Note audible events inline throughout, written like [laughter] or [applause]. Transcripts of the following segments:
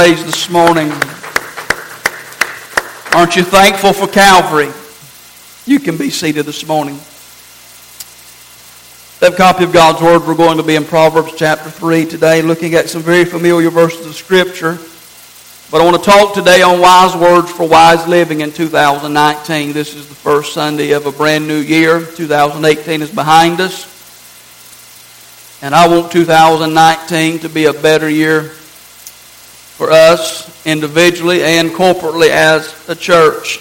praise this morning. Aren't you thankful for Calvary? You can be seated this morning. That copy of God's Word, we're going to be in Proverbs chapter 3 today, looking at some very familiar verses of Scripture. But I want to talk today on wise words for wise living in 2019. This is the first Sunday of a brand new year. 2018 is behind us. And I want 2019 to be a better year for us individually and corporately as a church.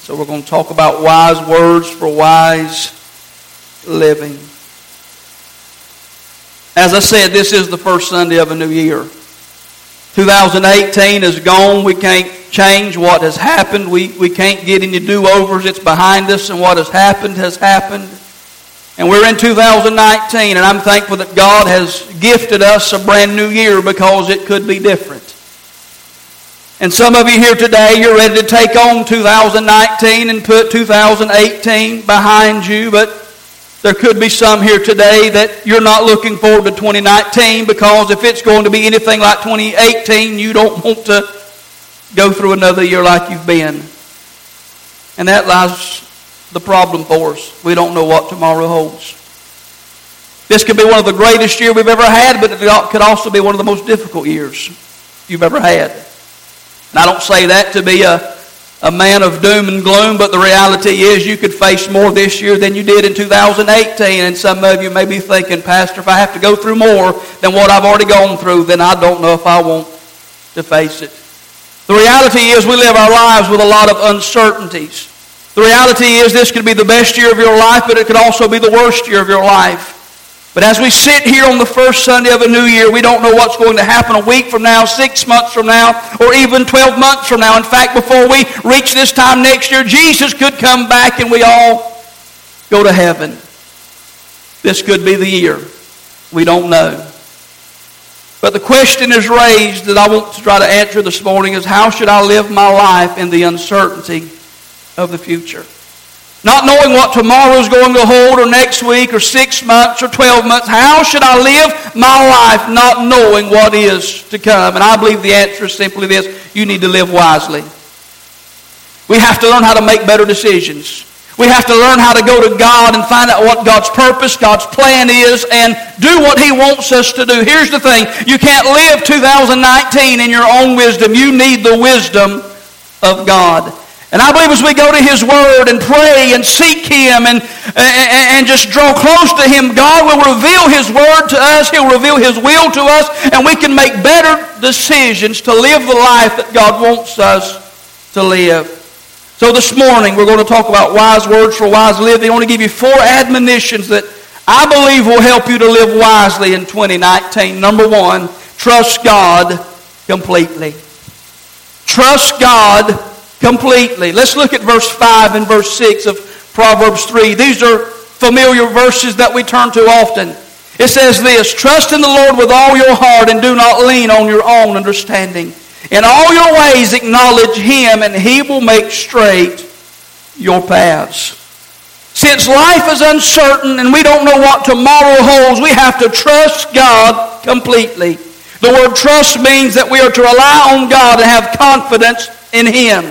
So we're going to talk about wise words for wise living. As I said, this is the first Sunday of a new year. 2018 is gone. We can't change what has happened. We, we can't get any do-overs. It's behind us, and what has happened has happened. And we're in 2019, and I'm thankful that God has gifted us a brand new year because it could be different. And some of you here today, you're ready to take on 2019 and put 2018 behind you, but there could be some here today that you're not looking forward to 2019 because if it's going to be anything like 2018, you don't want to go through another year like you've been. And that lies the problem for us. We don't know what tomorrow holds. This could be one of the greatest years we've ever had, but it could also be one of the most difficult years you've ever had. And I don't say that to be a a man of doom and gloom, but the reality is you could face more this year than you did in 2018. And some of you may be thinking, Pastor, if I have to go through more than what I've already gone through, then I don't know if I want to face it. The reality is we live our lives with a lot of uncertainties. The reality is this could be the best year of your life, but it could also be the worst year of your life. But as we sit here on the first Sunday of a new year, we don't know what's going to happen a week from now, six months from now, or even 12 months from now. In fact, before we reach this time next year, Jesus could come back and we all go to heaven. This could be the year. We don't know. But the question is raised that I want to try to answer this morning is how should I live my life in the uncertainty of the future? Not knowing what tomorrow is going to hold, or next week, or six months, or 12 months. How should I live my life not knowing what is to come? And I believe the answer is simply this you need to live wisely. We have to learn how to make better decisions. We have to learn how to go to God and find out what God's purpose, God's plan is, and do what He wants us to do. Here's the thing you can't live 2019 in your own wisdom. You need the wisdom of God. And I believe as we go to His Word and pray and seek Him and, and, and, just draw close to Him, God will reveal His Word to us. He'll reveal His will to us, and we can make better decisions to live the life that God wants us to live. So this morning, we're going to talk about wise words for wise living. I want to give you four admonitions that I believe will help you to live wisely in 2019. Number one, trust God completely. Trust God completely. Let's look at verse 5 and verse 6 of Proverbs 3. These are familiar verses that we turn to often. It says this Trust in the Lord with all your heart and do not lean on your own understanding. In all your ways acknowledge Him, and He will make straight your paths. Since life is uncertain and we don't know what tomorrow holds, we have to trust God completely. The word trust means that we are to rely on God and have confidence in Him.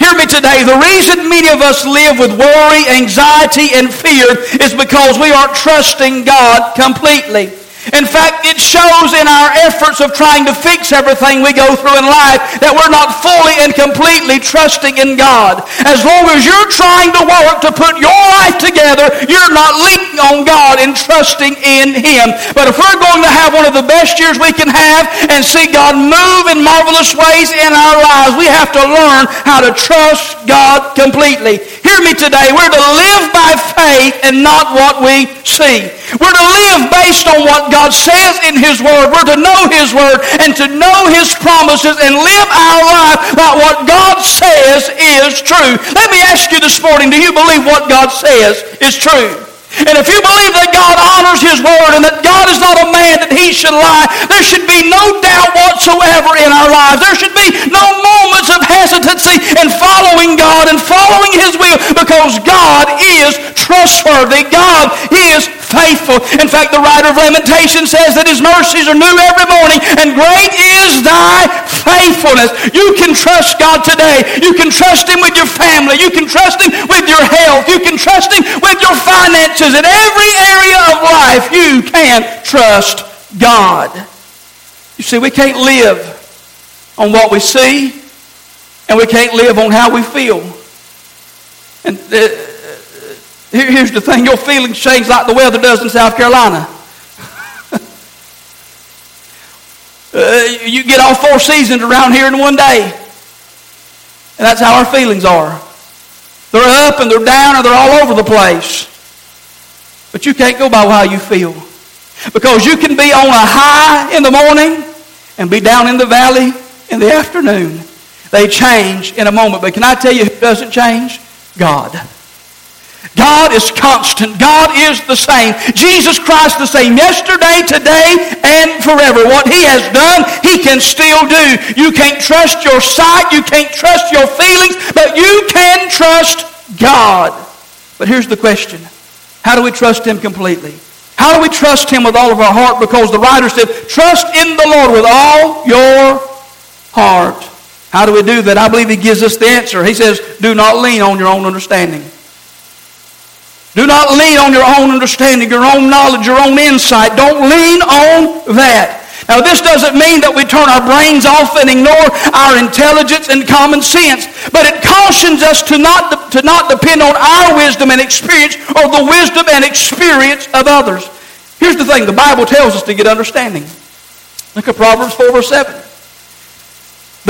Hear me today. The reason many of us live with worry, anxiety, and fear is because we aren't trusting God completely. In fact, it shows in our efforts of trying to fix everything we go through in life that we're not fully and completely trusting in God. As long as you're trying to work to put your life together, you're not leaning on God and trusting in Him. But if we're going to have one of the best years we can have and see God move in marvelous ways in our lives, we have to learn how to trust God completely. Hear me today. We're to live by faith and not what we see. We're to live based on what God says in His Word. We're to know His Word and to know His promises and live our life like what God says is true. Let me ask you this morning, do you believe what God says is true? And if you believe that God honors His word and that God is not a man that He should lie, there should be no doubt whatsoever in our lives. There should be no moments of hesitancy in following God and following His will because God is trustworthy. God is faithful. In fact, the writer of Lamentation says that His mercies are new every morning and great is thy faithfulness. You can trust God today. You can trust Him with your family. You can trust Him with your health. You can trust Him with your finances. In every area of life, you can trust God. You see, we can't live on what we see, and we can't live on how we feel. And uh, here's the thing your feelings change like the weather does in South Carolina. [laughs] uh, you get all four seasons around here in one day. And that's how our feelings are. They're up and they're down and they're all over the place. But you can't go by how you feel. Because you can be on a high in the morning and be down in the valley in the afternoon. They change in a moment. But can I tell you who doesn't change? God. God is constant. God is the same. Jesus Christ the same yesterday, today, and forever. What he has done, he can still do. You can't trust your sight, you can't trust your feelings, but you can trust God. But here's the question. How do we trust him completely? How do we trust him with all of our heart? Because the writer said, trust in the Lord with all your heart. How do we do that? I believe he gives us the answer. He says, do not lean on your own understanding. Do not lean on your own understanding, your own knowledge, your own insight. Don't lean on that. Now, this doesn't mean that we turn our brains off and ignore our intelligence and common sense, but it cautions us to not, to not depend on our wisdom and experience or the wisdom and experience of others. Here's the thing the Bible tells us to get understanding. Look at Proverbs 4 verse 7.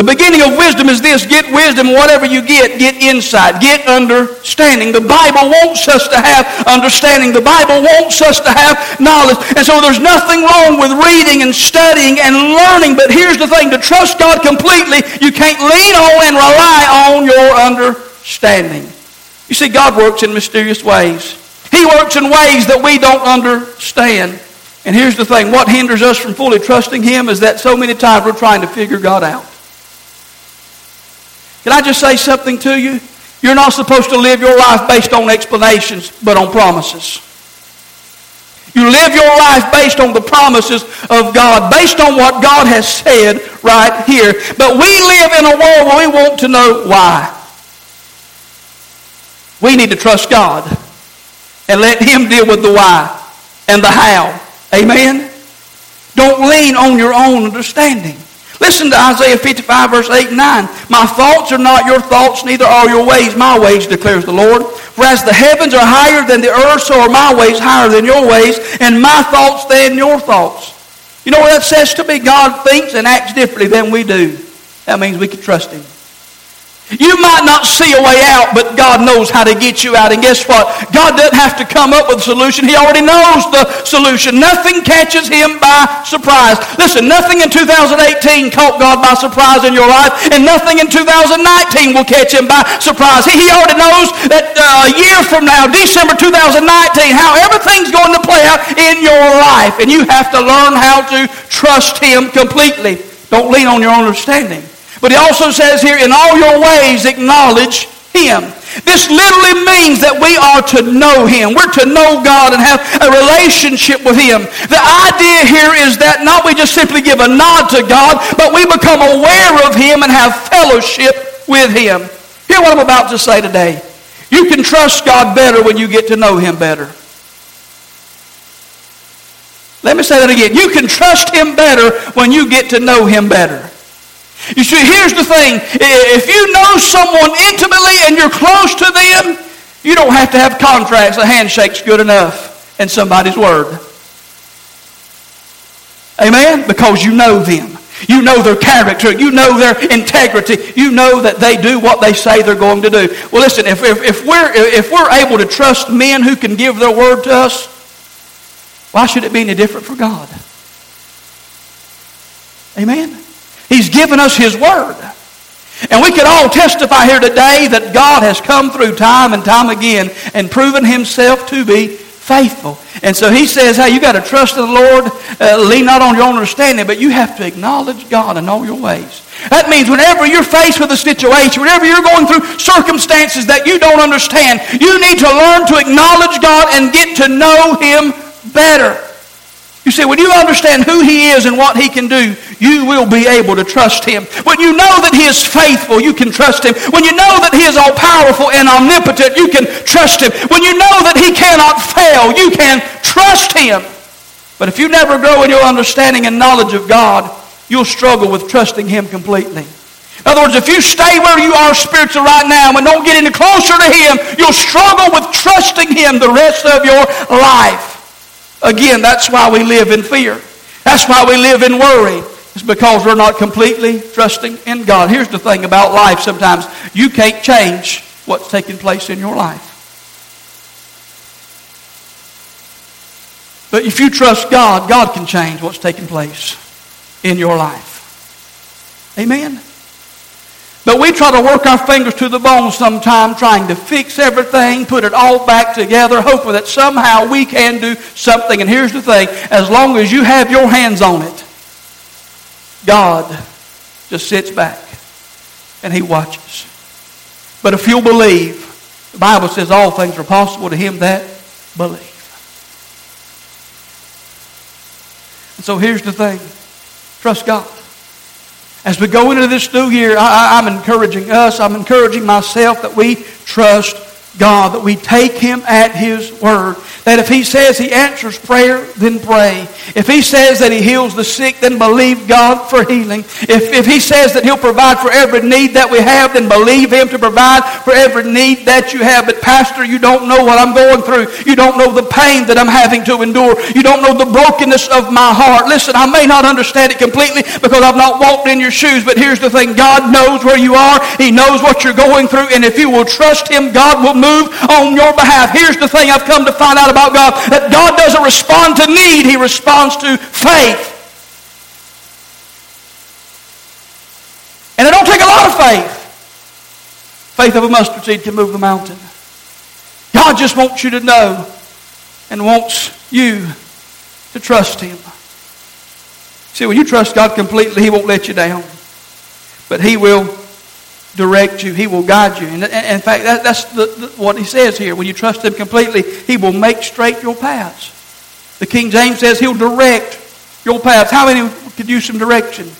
The beginning of wisdom is this get wisdom, whatever you get, get insight, get understanding. The Bible wants us to have understanding. The Bible wants us to have knowledge. And so there's nothing wrong with reading and studying and learning. But here's the thing to trust God completely, you can't lean on and rely on your understanding. You see, God works in mysterious ways. He works in ways that we don't understand. And here's the thing what hinders us from fully trusting Him is that so many times we're trying to figure God out. Can I just say something to you? You're not supposed to live your life based on explanations, but on promises. You live your life based on the promises of God, based on what God has said right here. But we live in a world where we want to know why. We need to trust God and let Him deal with the why and the how. Amen? Don't lean on your own understanding. Listen to Isaiah 55, verse 8 and 9. My thoughts are not your thoughts, neither are your ways my ways, declares the Lord. For as the heavens are higher than the earth, so are my ways higher than your ways, and my thoughts than your thoughts. You know what that says to me? God thinks and acts differently than we do. That means we can trust Him. You might not see a way out, but God knows how to get you out. And guess what? God doesn't have to come up with a solution. He already knows the solution. Nothing catches him by surprise. Listen, nothing in 2018 caught God by surprise in your life, and nothing in 2019 will catch him by surprise. He, he already knows that uh, a year from now, December 2019, how everything's going to play out in your life. And you have to learn how to trust him completely. Don't lean on your own understanding. But he also says here, in all your ways acknowledge him. This literally means that we are to know him. We're to know God and have a relationship with him. The idea here is that not we just simply give a nod to God, but we become aware of him and have fellowship with him. Hear what I'm about to say today. You can trust God better when you get to know him better. Let me say that again. You can trust him better when you get to know him better. You see, here's the thing. If you know someone intimately and you're close to them, you don't have to have contracts. A handshake's good enough in somebody's word. Amen? Because you know them. You know their character. You know their integrity. You know that they do what they say they're going to do. Well, listen, if, if, if, we're, if we're able to trust men who can give their word to us, why should it be any different for God? Amen? He's given us His Word. And we can all testify here today that God has come through time and time again and proven Himself to be faithful. And so He says, hey, you got to trust in the Lord, uh, lean not on your own understanding, but you have to acknowledge God in all your ways. That means whenever you're faced with a situation, whenever you're going through circumstances that you don't understand, you need to learn to acknowledge God and get to know Him better. You see, when you understand who He is and what He can do, you will be able to trust Him. When you know that He is faithful, you can trust Him. When you know that He is all powerful and omnipotent, you can trust Him. When you know that He cannot fail, you can trust Him. But if you never grow in your understanding and knowledge of God, you'll struggle with trusting Him completely. In other words, if you stay where you are spiritually right now and don't get any closer to Him, you'll struggle with trusting Him the rest of your life. Again, that's why we live in fear. That's why we live in worry. It's because we're not completely trusting in God. Here's the thing about life sometimes you can't change what's taking place in your life. But if you trust God, God can change what's taking place in your life. Amen? But we try to work our fingers to the bone sometime trying to fix everything, put it all back together, hoping that somehow we can do something. And here's the thing as long as you have your hands on it, God just sits back and He watches. But if you'll believe, the Bible says all things are possible to him that believe. And so here's the thing trust God. As we go into this new year, I, am encouraging us, I'm encouraging myself that we trust God, that we take Him at His word. That if He says He answers prayer, then pray. If He says that He heals the sick, then believe God for healing. If, if He says that He'll provide for every need that we have, then believe Him to provide for every need that you have. But Pastor, you don't know what I'm going through. You don't know the pain that I'm having to endure. You don't know the brokenness of my heart. Listen, I may not understand it completely because I've not walked in your shoes, but here's the thing. God knows where you are. He knows what you're going through. And if you will trust Him, God will move on your behalf. Here's the thing I've come to find out about God that God doesn't respond to need, He responds to faith. And it don't take a lot of faith. Faith of a mustard seed can move the mountain. God just wants you to know and wants you to trust Him. See, when you trust God completely, He won't let you down. But He will direct you. He will guide you. And, in fact, that, that's the, the, what he says here. When you trust him completely, he will make straight your paths. The King James says he'll direct your paths. How many could use some direction?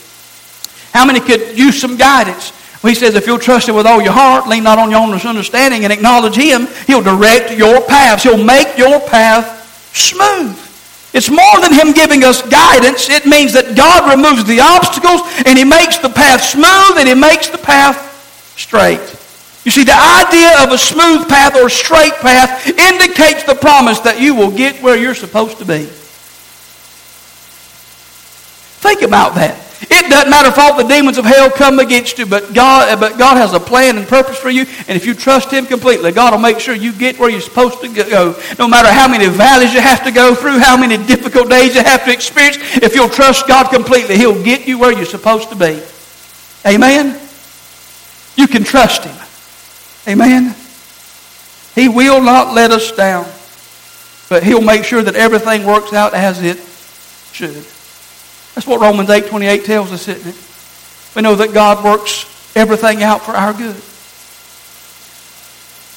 How many could use some guidance? Well, he says if you'll trust him with all your heart, lean not on your own understanding, and acknowledge him, he'll direct your paths. He'll make your path smooth. It's more than him giving us guidance. It means that God removes the obstacles and he makes the path smooth and he makes the path straight. You see, the idea of a smooth path or straight path indicates the promise that you will get where you're supposed to be. Think about that. It doesn't matter if all the demons of hell come against you, but God, uh, but God has a plan and purpose for you. And if you trust Him completely, God will make sure you get where you're supposed to go. No matter how many valleys you have to go through, how many difficult days you have to experience, if you'll trust God completely, He'll get you where you're supposed to be. Amen? You can trust Him. Amen? He will not let us down, but He'll make sure that everything works out as it should. That's what Romans 8 28 tells us, isn't it? We know that God works everything out for our good.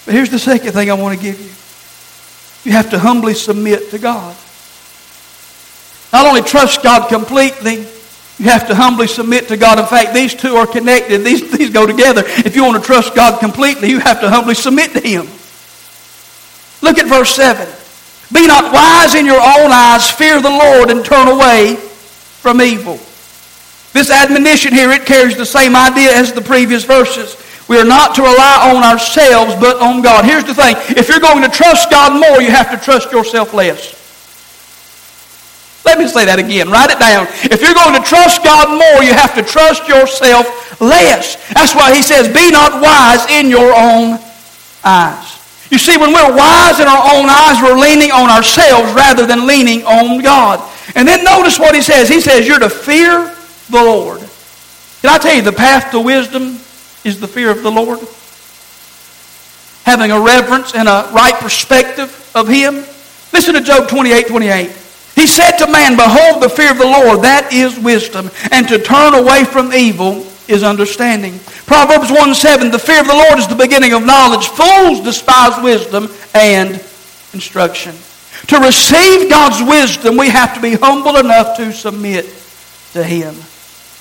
But here's the second thing I want to give you. You have to humbly submit to God. Not only trust God completely, you have to humbly submit to God. In fact, these two are connected. These, these go together. If you want to trust God completely, you have to humbly submit to Him. Look at verse 7. Be not wise in your own eyes, fear the Lord, and turn away from evil. This admonition here, it carries the same idea as the previous verses. We are not to rely on ourselves, but on God. Here's the thing. If you're going to trust God more, you have to trust yourself less. Let me say that again. Write it down. If you're going to trust God more, you have to trust yourself less. That's why he says, be not wise in your own eyes. You see, when we're wise in our own eyes, we're leaning on ourselves rather than leaning on God. And then notice what he says. He says, you're to fear the Lord. Can I tell you, the path to wisdom is the fear of the Lord? Having a reverence and a right perspective of him. Listen to Job 28, 28. He said to man, Behold, the fear of the Lord, that is wisdom, and to turn away from evil is understanding. Proverbs 1 7, the fear of the Lord is the beginning of knowledge. Fools despise wisdom and instruction. To receive God's wisdom, we have to be humble enough to submit to Him.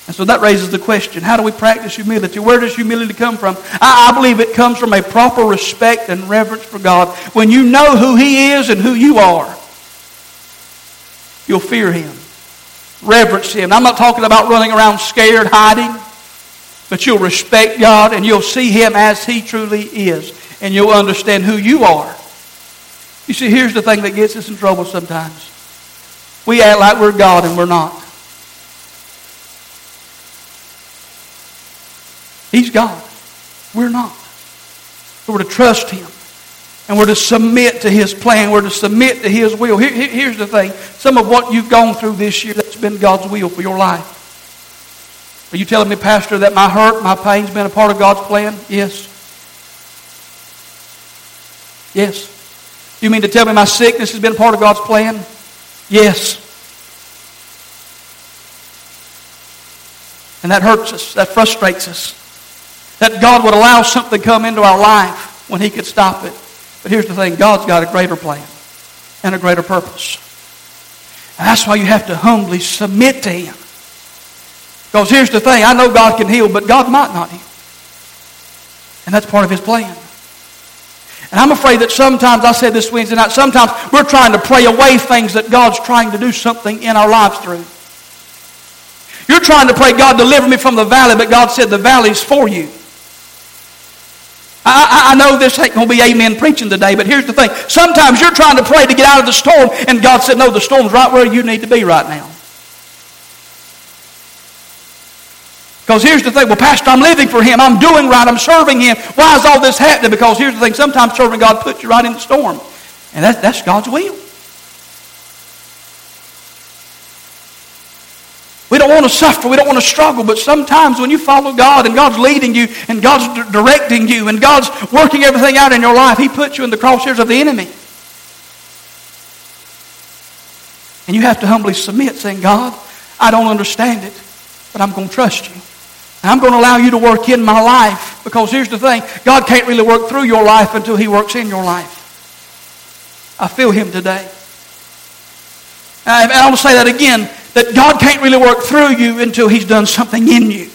And so that raises the question how do we practice humility? Where does humility come from? I, I, believe it comes from a proper respect and reverence for God. When you know who He is and who you are, you'll fear Him, reverence Him. I'm not talking about running around scared, hiding, but you'll respect God and you'll see Him as He truly is, and you'll understand who you are. You see, here's the thing that gets us in trouble sometimes. We act like we're God and we're not. He's God. We're not. So we're to trust Him. And we're to submit to His plan. We're to submit to His will. Here, here's the thing. Some of what you've gone through this year, that's been God's will for your life. Are you telling me, Pastor, that my hurt, my pain's been a part of God's plan? Yes. Yes. You mean to tell me my sickness has been a part of God's plan? Yes. And that hurts us. That frustrates us that God would allow something to come into our life when He could stop it. But here's the thing God's got a greater plan and a greater purpose. And that's why you have to humbly submit to Him. Because here's the thing I know God can heal, but God might not heal. And that's part of His plan. And I'm afraid that sometimes, I said this Wednesday night, sometimes we're trying to pray away things that God's trying to do something in our lives through. You're trying to pray, God, deliver me from the valley, but God said the valley's for you. I, I, know this ain't going to be amen preaching today, but here's the thing. Sometimes you're trying to pray to get out of the storm, and God said, No, the storm's right where you need to be right now. Because here's the thing. Well, Pastor, I'm living for Him. I'm doing right. I'm serving Him. Why is all this happening? Because here's the thing. Sometimes serving God puts you right in the storm. And that, that's God's will. Don't want to suffer. We don't want to struggle. But sometimes when you follow God and God's leading you and God's d- directing you and God's working everything out in your life, He puts you in the crosshairs of the enemy. And you have to humbly submit, saying, God, I don't understand it, but I'm going to trust you. And I'm going to allow you to work in my life. Because here's the thing God can't really work through your life until He works in your life. I feel Him today. Uh, and I want to say that again that God can't really work through you until He's done something in you.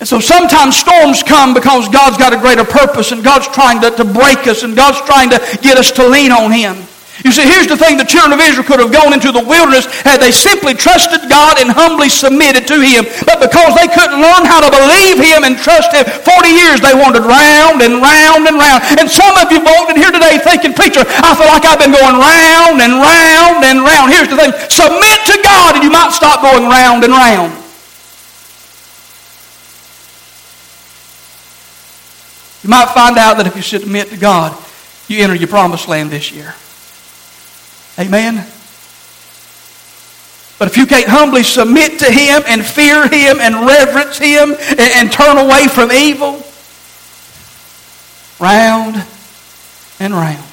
And so sometimes storms come because God's got a greater purpose and God's trying to, to break us and God's trying to get us to lean on Him. You see, here's the thing the children of Israel could have gone into the wilderness had they simply trusted God and humbly submitted to Him. But because they couldn't learn how to believe Him and trust Him, 40 years they wandered round and round and round. And some of you walked in here today thinking, Preacher, I feel like I've been going round and round and round. Here's the thing submit to God and you might stop going round and round. You might find out that if you submit to God, you enter your promised land this year. Amen? But if you can't humbly submit to Him and fear Him and reverence Him and, and turn away from evil, round and round.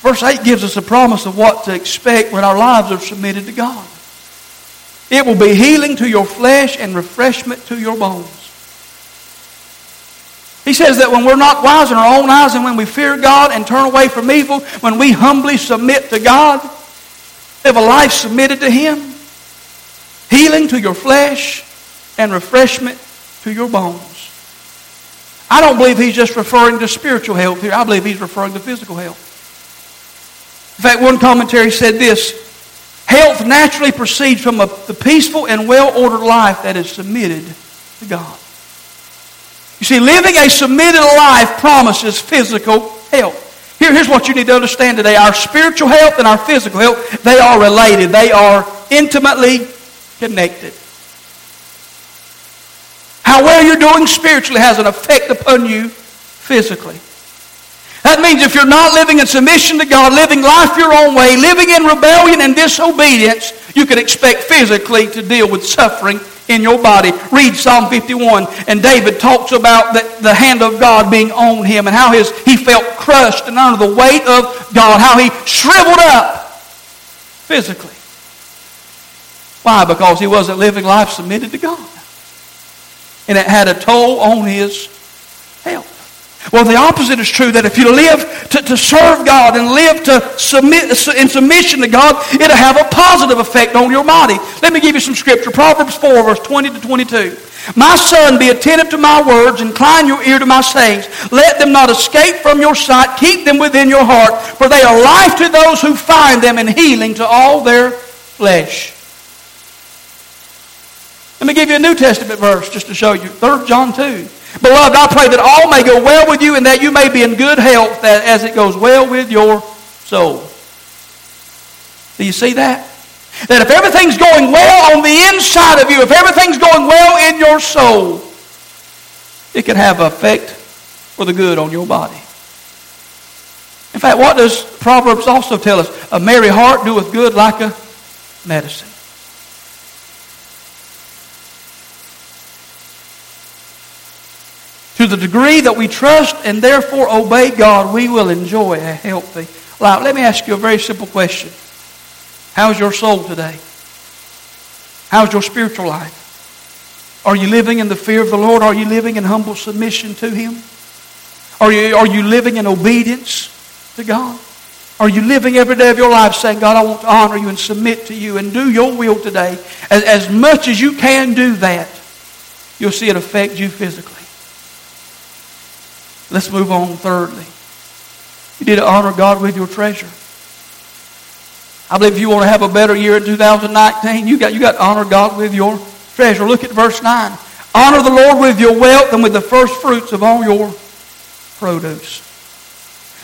Verse 8 gives us a promise of what to expect when our lives are submitted to God. It will be healing to your flesh and refreshment to your bones. He says that when we're not wise in our own eyes and when we fear God and turn away from evil, when we humbly submit to God, live a life submitted to Him, healing to your flesh and refreshment to your bones. I don't believe he's just referring to spiritual health here. I believe he's referring to physical health. In fact, one commentary said this Health naturally proceeds from a, the peaceful and well ordered life that is submitted to God. You see, living a submitted life promises physical health. Here, here's what you need to understand today. Our spiritual health and our physical health, they are related. They are intimately connected. How well you're doing spiritually has an effect upon you physically. That means if you're not living in submission to God, living life your own way, living in rebellion and disobedience, you can expect physically to deal with suffering in your body. Read Psalm 51, and David talks about the, the hand of God being on him and how his, he felt crushed and under the weight of God, how he shriveled up physically. Why? Because he wasn't living life submitted to God. And it had a toll on his health. Well, the opposite is true that if you live to, to serve God and live to submit in submission to God, it'll have a positive effect on your body. Let me give you some scripture. Proverbs 4, verse 20 to 22. My son, be attentive to my words, incline your ear to my sayings. Let them not escape from your sight, keep them within your heart, for they are life to those who find them and healing to all their flesh. Let me give you a New Testament verse just to show you. 3 John 2. Beloved, I pray that all may go well with you and that you may be in good health as it goes well with your soul. Do you see that? That if everything's going well on the inside of you, if everything's going well in your soul, it can have effect for the good on your body. In fact, what does Proverbs also tell us? A merry heart doeth good like a medicine. To the degree that we trust and therefore obey God, we will enjoy a healthy life. Let me ask you a very simple question. How's your soul today? How's your spiritual life? Are you living in the fear of the Lord? Are you living in humble submission to Him? Are you, are you living in obedience to God? Are you living every day of your life saying, God, I want to honor you and submit to you and do your will today? As, as much as you can do that, you'll see it affect you physically. Let's move on thirdly. You need to honor God with your treasure. I believe if you want to have a better year in 2019, you got, you got to honor God with your treasure. Look at verse 9. Honor the Lord with your wealth and with the first fruits of all your produce.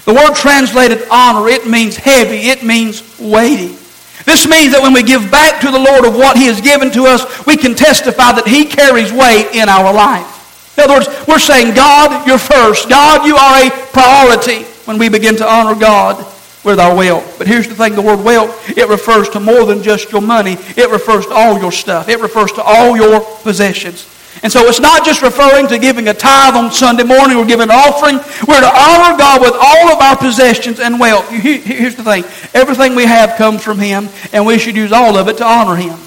The word translated honor, it means heavy, it means weighty. This means that when we give back to the Lord of what He has given to us, we can testify that He carries weight in our life. In other words, we're saying, God, you're first. God, you are a priority when we begin to honor God with our wealth. But here's the thing, the word wealth, it refers to more than just your money. It refers to all your stuff. It refers to all your possessions. And so it's not just referring to giving a tithe on Sunday morning or giving an offering. We're to honor God with all of our possessions and wealth. Here's the thing. Everything we have comes from Him, and we should use all of it to honor Him.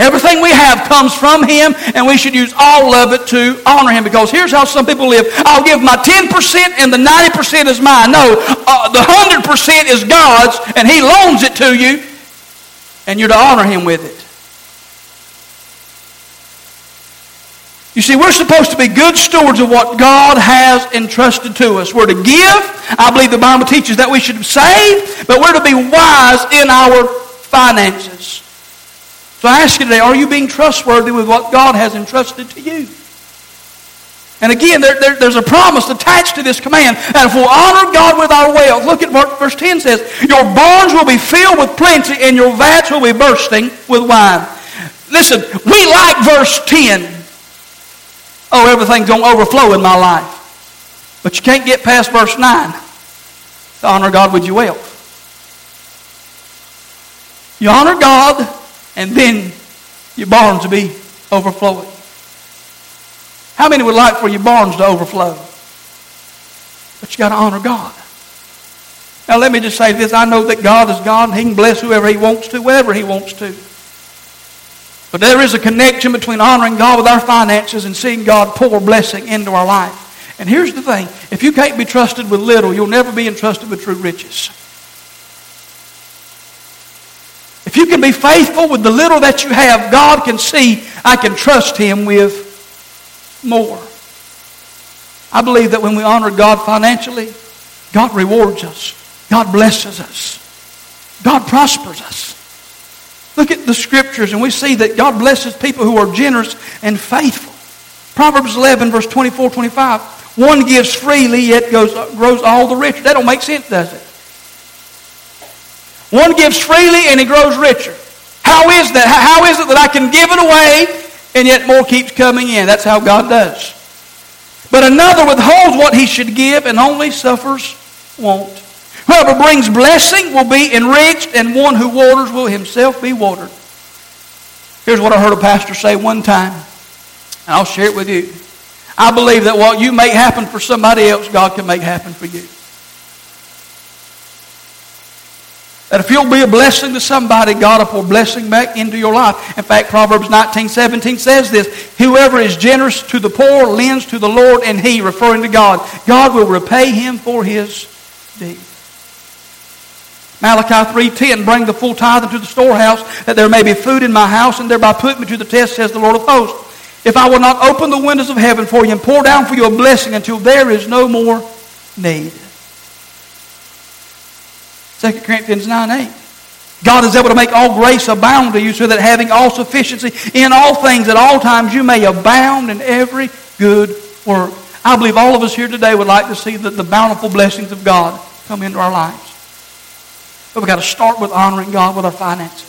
Everything we have comes from Him, and we should use all of it to honor Him. Because here's how some people live I'll give my 10%, and the 90% is mine. No, uh, the 100% is God's, and He loans it to you, and you're to honor Him with it. You see, we're supposed to be good stewards of what God has entrusted to us. We're to give. I believe the Bible teaches that we should save, but we're to be wise in our finances. So I ask you today, are you being trustworthy with what God has entrusted to you? And again, there, there, there's a promise attached to this command. And if we'll honor God with our wealth, look at what verse 10 says. Your barns will be filled with plenty and your vats will be bursting with wine. Listen, we like verse 10. Oh, everything's going to overflow in my life. But you can't get past verse 9 to honor God with your wealth. You honor God and then your barns will be overflowing. How many would like for your barns to overflow? But you got to honor God. Now let me just say this. I know that God is God and He can bless whoever He wants to, wherever He wants to. But there is a connection between honoring God with our finances and seeing God pour blessing into our life. And here's the thing. If you can't be trusted with little, you'll never be entrusted with true riches. If you can be faithful with the little that you have, God can see I can trust Him with more. I believe that when we honor God financially, God rewards us. God blesses us. God prospers us. Look at the scriptures and we see that God blesses people who are generous and faithful. Proverbs 11, verse 24, 25. One gives freely, yet goes, grows all the richer. That don't make sense, does it? One gives freely and he grows richer. How is that? How is it that I can give it away and yet more keeps coming in? That's how God does. But another withholds what he should give and only suffers want. Whoever brings blessing will be enriched, and one who waters will himself be watered. Here's what I heard a pastor say one time, and I'll share it with you. I believe that what you make happen for somebody else, God can make happen for you. That if you'll be a blessing to somebody, God will pour blessing back into your life. In fact, Proverbs 19, 17 says this, Whoever is generous to the poor lends to the Lord, and he, referring to God, God will repay him for his deed. Malachi 3.10, Bring the full tithe into the storehouse, that there may be food in my house, and thereby put me to the test, says the Lord of hosts. If I will not open the windows of heaven for you and pour down for you a blessing until there is no more need. 2 Corinthians 9 8. God is able to make all grace abound to you so that having all sufficiency in all things at all times you may abound in every good work. I believe all of us here today would like to see the, the bountiful blessings of God come into our lives. But we've got to start with honoring God with our finances,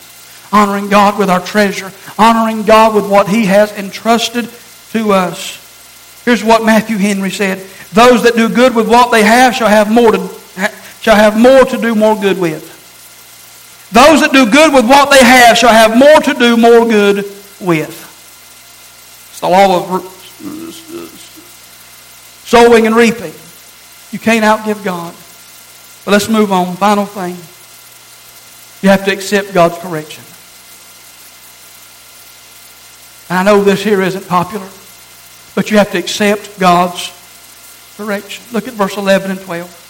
honoring God with our treasure, honoring God with what He has entrusted to us. Here's what Matthew Henry said Those that do good with what they have shall have more to, shall have more to do more good with. Those that do good with what they have shall have more to do more good with. It's the law of sowing and reaping. You can't outgive God. But let's move on. Final thing. You have to accept God's correction. And I know this here isn't popular, but you have to accept God's correction. Look at verse 11 and 12.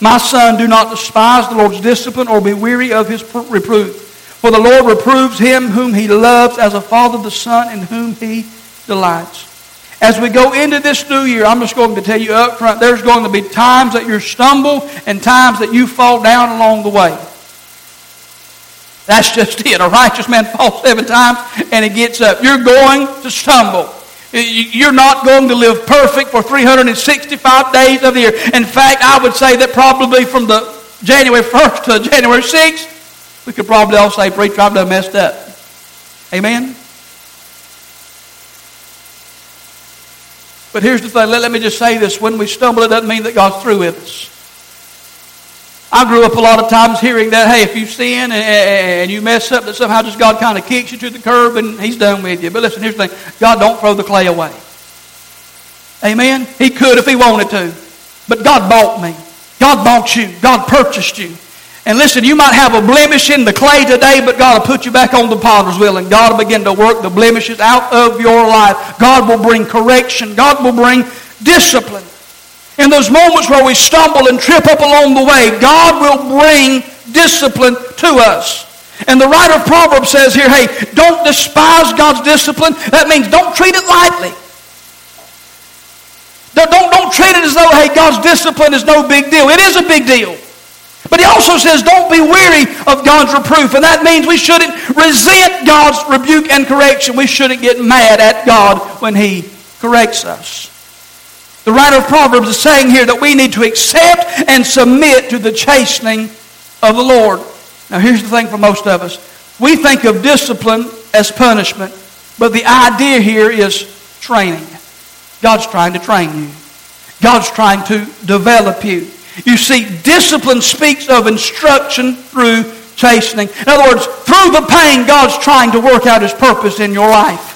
My son, do not despise the Lord's discipline or be weary of his reproof. For the Lord reproves him whom he loves as a father the son in whom he delights. As we go into this new year, I'm just going to tell you up front, there's going to be times that you stumble and times that you fall down along the way. That's just [laughs] it. A righteous man falls seven times and he gets up. You're going to stumble. You're not going to live perfect for 365 days of the year. In fact, I would say that probably from the January 1st to January 6th, we could probably all say, Preacher, I've done messed up. Amen? But here's the thing. Let, let me just say this. When we stumble, it doesn't mean that God's through with us. I grew up a lot of times hearing that, hey, if you sin and you mess up, that somehow just God kind of kicks you to the curb and He's done with you. But listen, here's the thing God don't throw the clay away. Amen? He could if He wanted to. But God bought me. God bought you. God purchased you. And listen, you might have a blemish in the clay today, but God will put you back on the potter's wheel and God will begin to work the blemishes out of your life. God will bring correction. God will bring discipline. In those moments where we stumble and trip up along the way, God will bring discipline to us. And the writer of Proverbs says here, hey, don't despise God's discipline. That means don't treat it lightly. Don't, don't, treat it as though, hey, God's discipline is no big deal. It is a big deal. But he also says, don't be weary of God's reproof. And that means we shouldn't resent God's rebuke and correction. We shouldn't get mad at God when he corrects us. The writer of Proverbs is saying here that we need to accept and submit to the chastening of the Lord. Now, here's the thing for most of us we think of discipline as punishment, but the idea here is training. God's trying to train you, God's trying to develop you. You see, discipline speaks of instruction through chastening. In other words, through the pain, God's trying to work out His purpose in your life.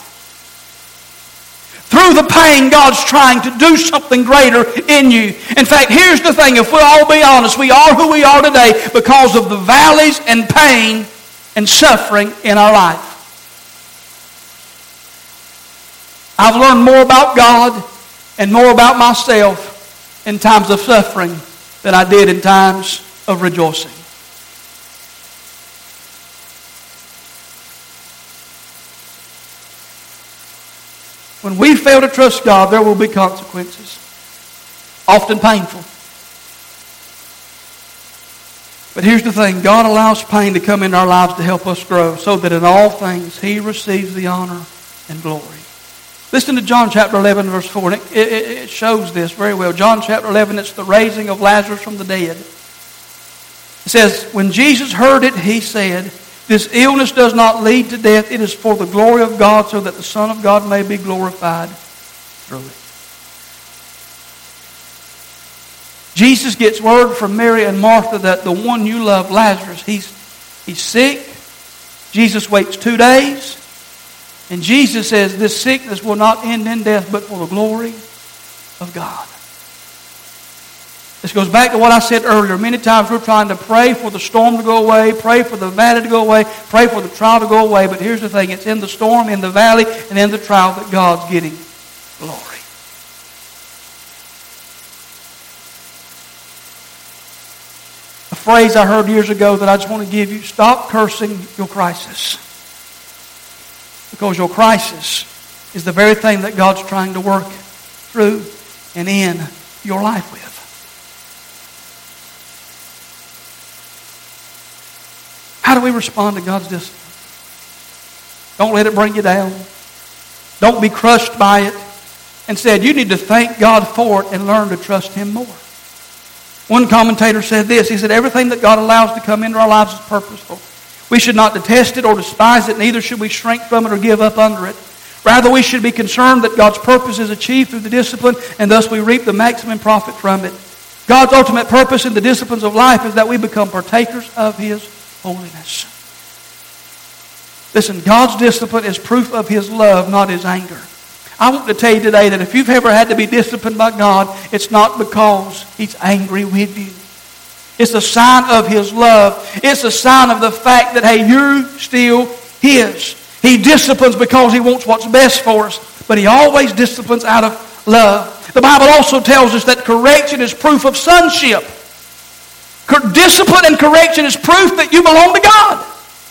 Through the pain, God's trying to do something greater in you. In fact, here's the thing. If we'll all be honest, we are who we are today because of the valleys and pain and suffering in our life. I've learned more about God and more about myself in times of suffering than I did in times of rejoicing. When we fail to trust God, there will be consequences, often painful. But here's the thing God allows pain to come into our lives to help us grow, so that in all things He receives the honor and glory. Listen to John chapter 11, verse 4. It, it, it, shows this very well. John chapter 11, it's the raising of Lazarus from the dead. It says, When Jesus heard it, he said, this illness does not lead to death. It is for the glory of God so that the Son of God may be glorified through it. Jesus gets word from Mary and Martha that the one you love, Lazarus, he's, he's sick. Jesus waits two days. And Jesus says this sickness will not end in death, but for the glory of God. This goes back to what I said earlier. Many times we're trying to pray for the storm to go away, pray for the valley to go away, pray for the trial to go away. But here's the thing it's in the storm, in the valley, and in the trial that God's getting glory. A phrase I heard years ago that I just want to give you stop cursing your crisis. Because your crisis is the very thing that God's trying to work through and in your life with. How do we respond to God's discipline? Don't let it bring you down. Don't be crushed by it. Instead, you need to thank God for it and learn to trust Him more. One commentator said this. He said, Everything that God allows to come into our lives is purposeful. We should not detest it or despise it, neither should we shrink from it or give up under it. Rather, we should be concerned that God's purpose is achieved through the discipline, and thus we reap the maximum profit from it. God's ultimate purpose in the disciplines of life is that we become partakers of His holiness. Listen, God's discipline is proof of His love, not His anger. I want to tell you today that if you've ever had to be disciplined by God, it's not because He's angry with you. It's a sign of His love. It's a sign of the fact that, hey, you're still His. He disciplines because He wants what's best for us, but He always disciplines out of love. The Bible also tells us that correction is proof of sonship. Discipline and correction is proof that you belong to God.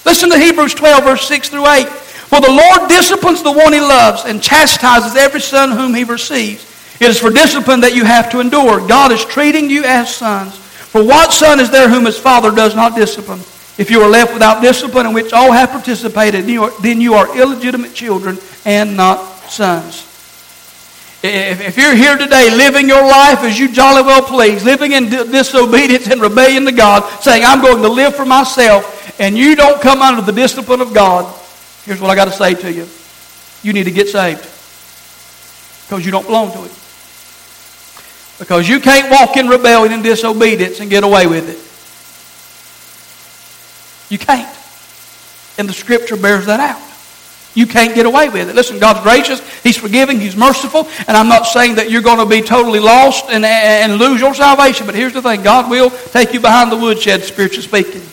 Listen to Hebrews 12, verse 6 through 8. For the Lord disciplines the one he loves and chastises every son whom he receives. It is for discipline that you have to endure. God is treating you as sons. For what son is there whom his father does not discipline? If you are left without discipline in which all have participated, then you are illegitimate children and not sons. If you're here today living your life as you jolly well please, living in disobedience and rebellion to God, saying, I'm going to live for myself, and you don't come under the discipline of God, here's what I got to say to you. You need to get saved. Because you don't belong to it. Because you can't walk in rebellion and disobedience and get away with it. You can't. And the scripture bears that out. You can't get away with it. Listen, God's gracious. He's forgiving. He's merciful. And I'm not saying that you're going to be totally lost and, and lose your salvation. But here's the thing. God will take you behind the woodshed, spiritually speaking.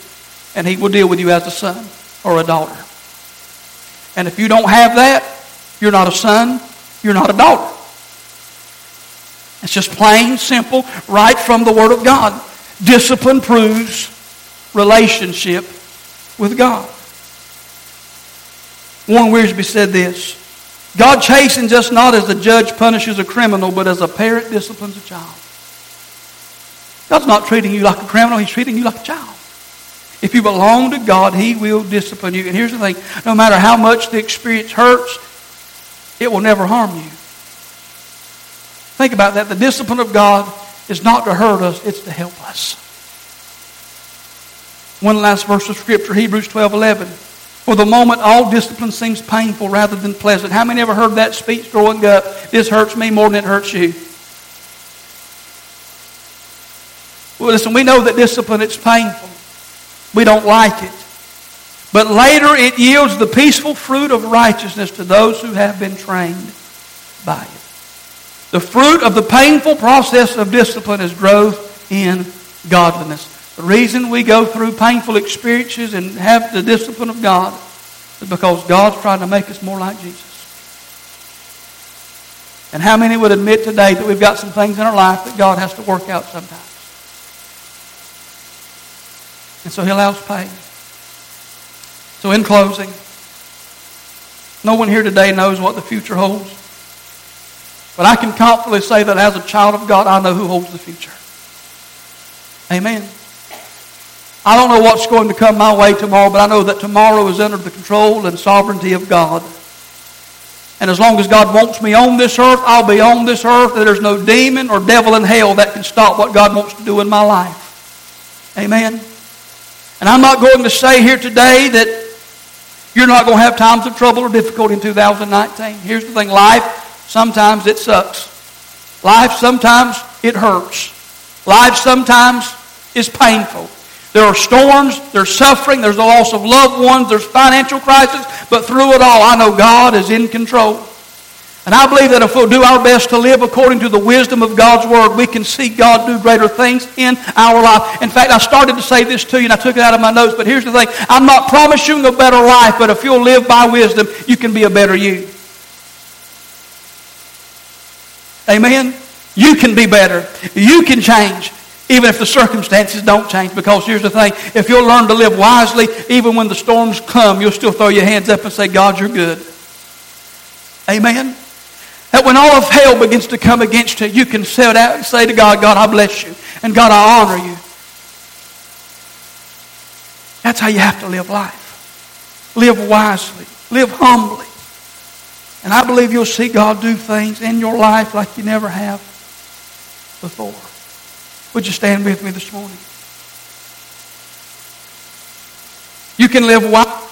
And He will deal with you as a son or a daughter. And if you don't have that, you're not a son. You're not a daughter. It's just plain, simple, right from the Word of God. Discipline proves relationship with God. Warren Wiersbe said this God chastens us not as the judge punishes a criminal, but as a parent disciplines a child. God's not treating you like a criminal, He's treating you like a child. If you belong to God, He will discipline you. And here's the thing no matter how much the experience hurts, it will never harm you. Think about that. The discipline of God is not to hurt us, it's to help us. One last verse of Scripture, Hebrews 12 11. For the moment, all discipline seems painful rather than pleasant. How many ever heard that speech growing up? This hurts me more than it hurts you. Well, listen, we know that discipline, it's painful. We don't like it. But later it yields the peaceful fruit of righteousness to those who have been trained by it. The fruit of the painful process of discipline is growth in godliness. The reason we go through painful experiences and have the discipline of God is because God's trying to make us more like Jesus. And how many would admit today that we've got some things in our life that God has to work out sometimes? And so He allows pain. So, in closing, no one here today knows what the future holds. But I can confidently say that as a child of God, I know who holds the future. Amen. I don't know what's going to come my way tomorrow, but I know that tomorrow is under the control and sovereignty of God. And as long as God wants me on this earth, I'll be on this earth. There's no demon or devil in hell that can stop what God wants to do in my life. Amen. And I'm not going to say here today that you're not going to have times of trouble or difficulty in 2019. Here's the thing life, sometimes it sucks. Life, sometimes it hurts. Life, sometimes is painful. There are storms, there's suffering, there's the loss of loved ones, there's financial crisis, but through it all, I know God is in control. And I believe that if we'll do our best to live according to the wisdom of God's Word, we can see God do greater things in our life. In fact, I started to say this to you, and I took it out of my notes, but here's the thing. I'm not promising a better life, but if you'll live by wisdom, you can be a better you. Amen? You can be better. You can change, even if the circumstances don't change. Because here's the thing. If you'll learn to live wisely, even when the storms come, you'll still throw your hands up and say, God, you're good. Amen? That when all of hell begins to come against you, you can set out and say to God, God, I bless you. And God, I honor you. That's how you have to live life. Live wisely. Live humbly. And I believe you'll see God do things in your life like you never have before. Would you stand with me this morning? You can live wisely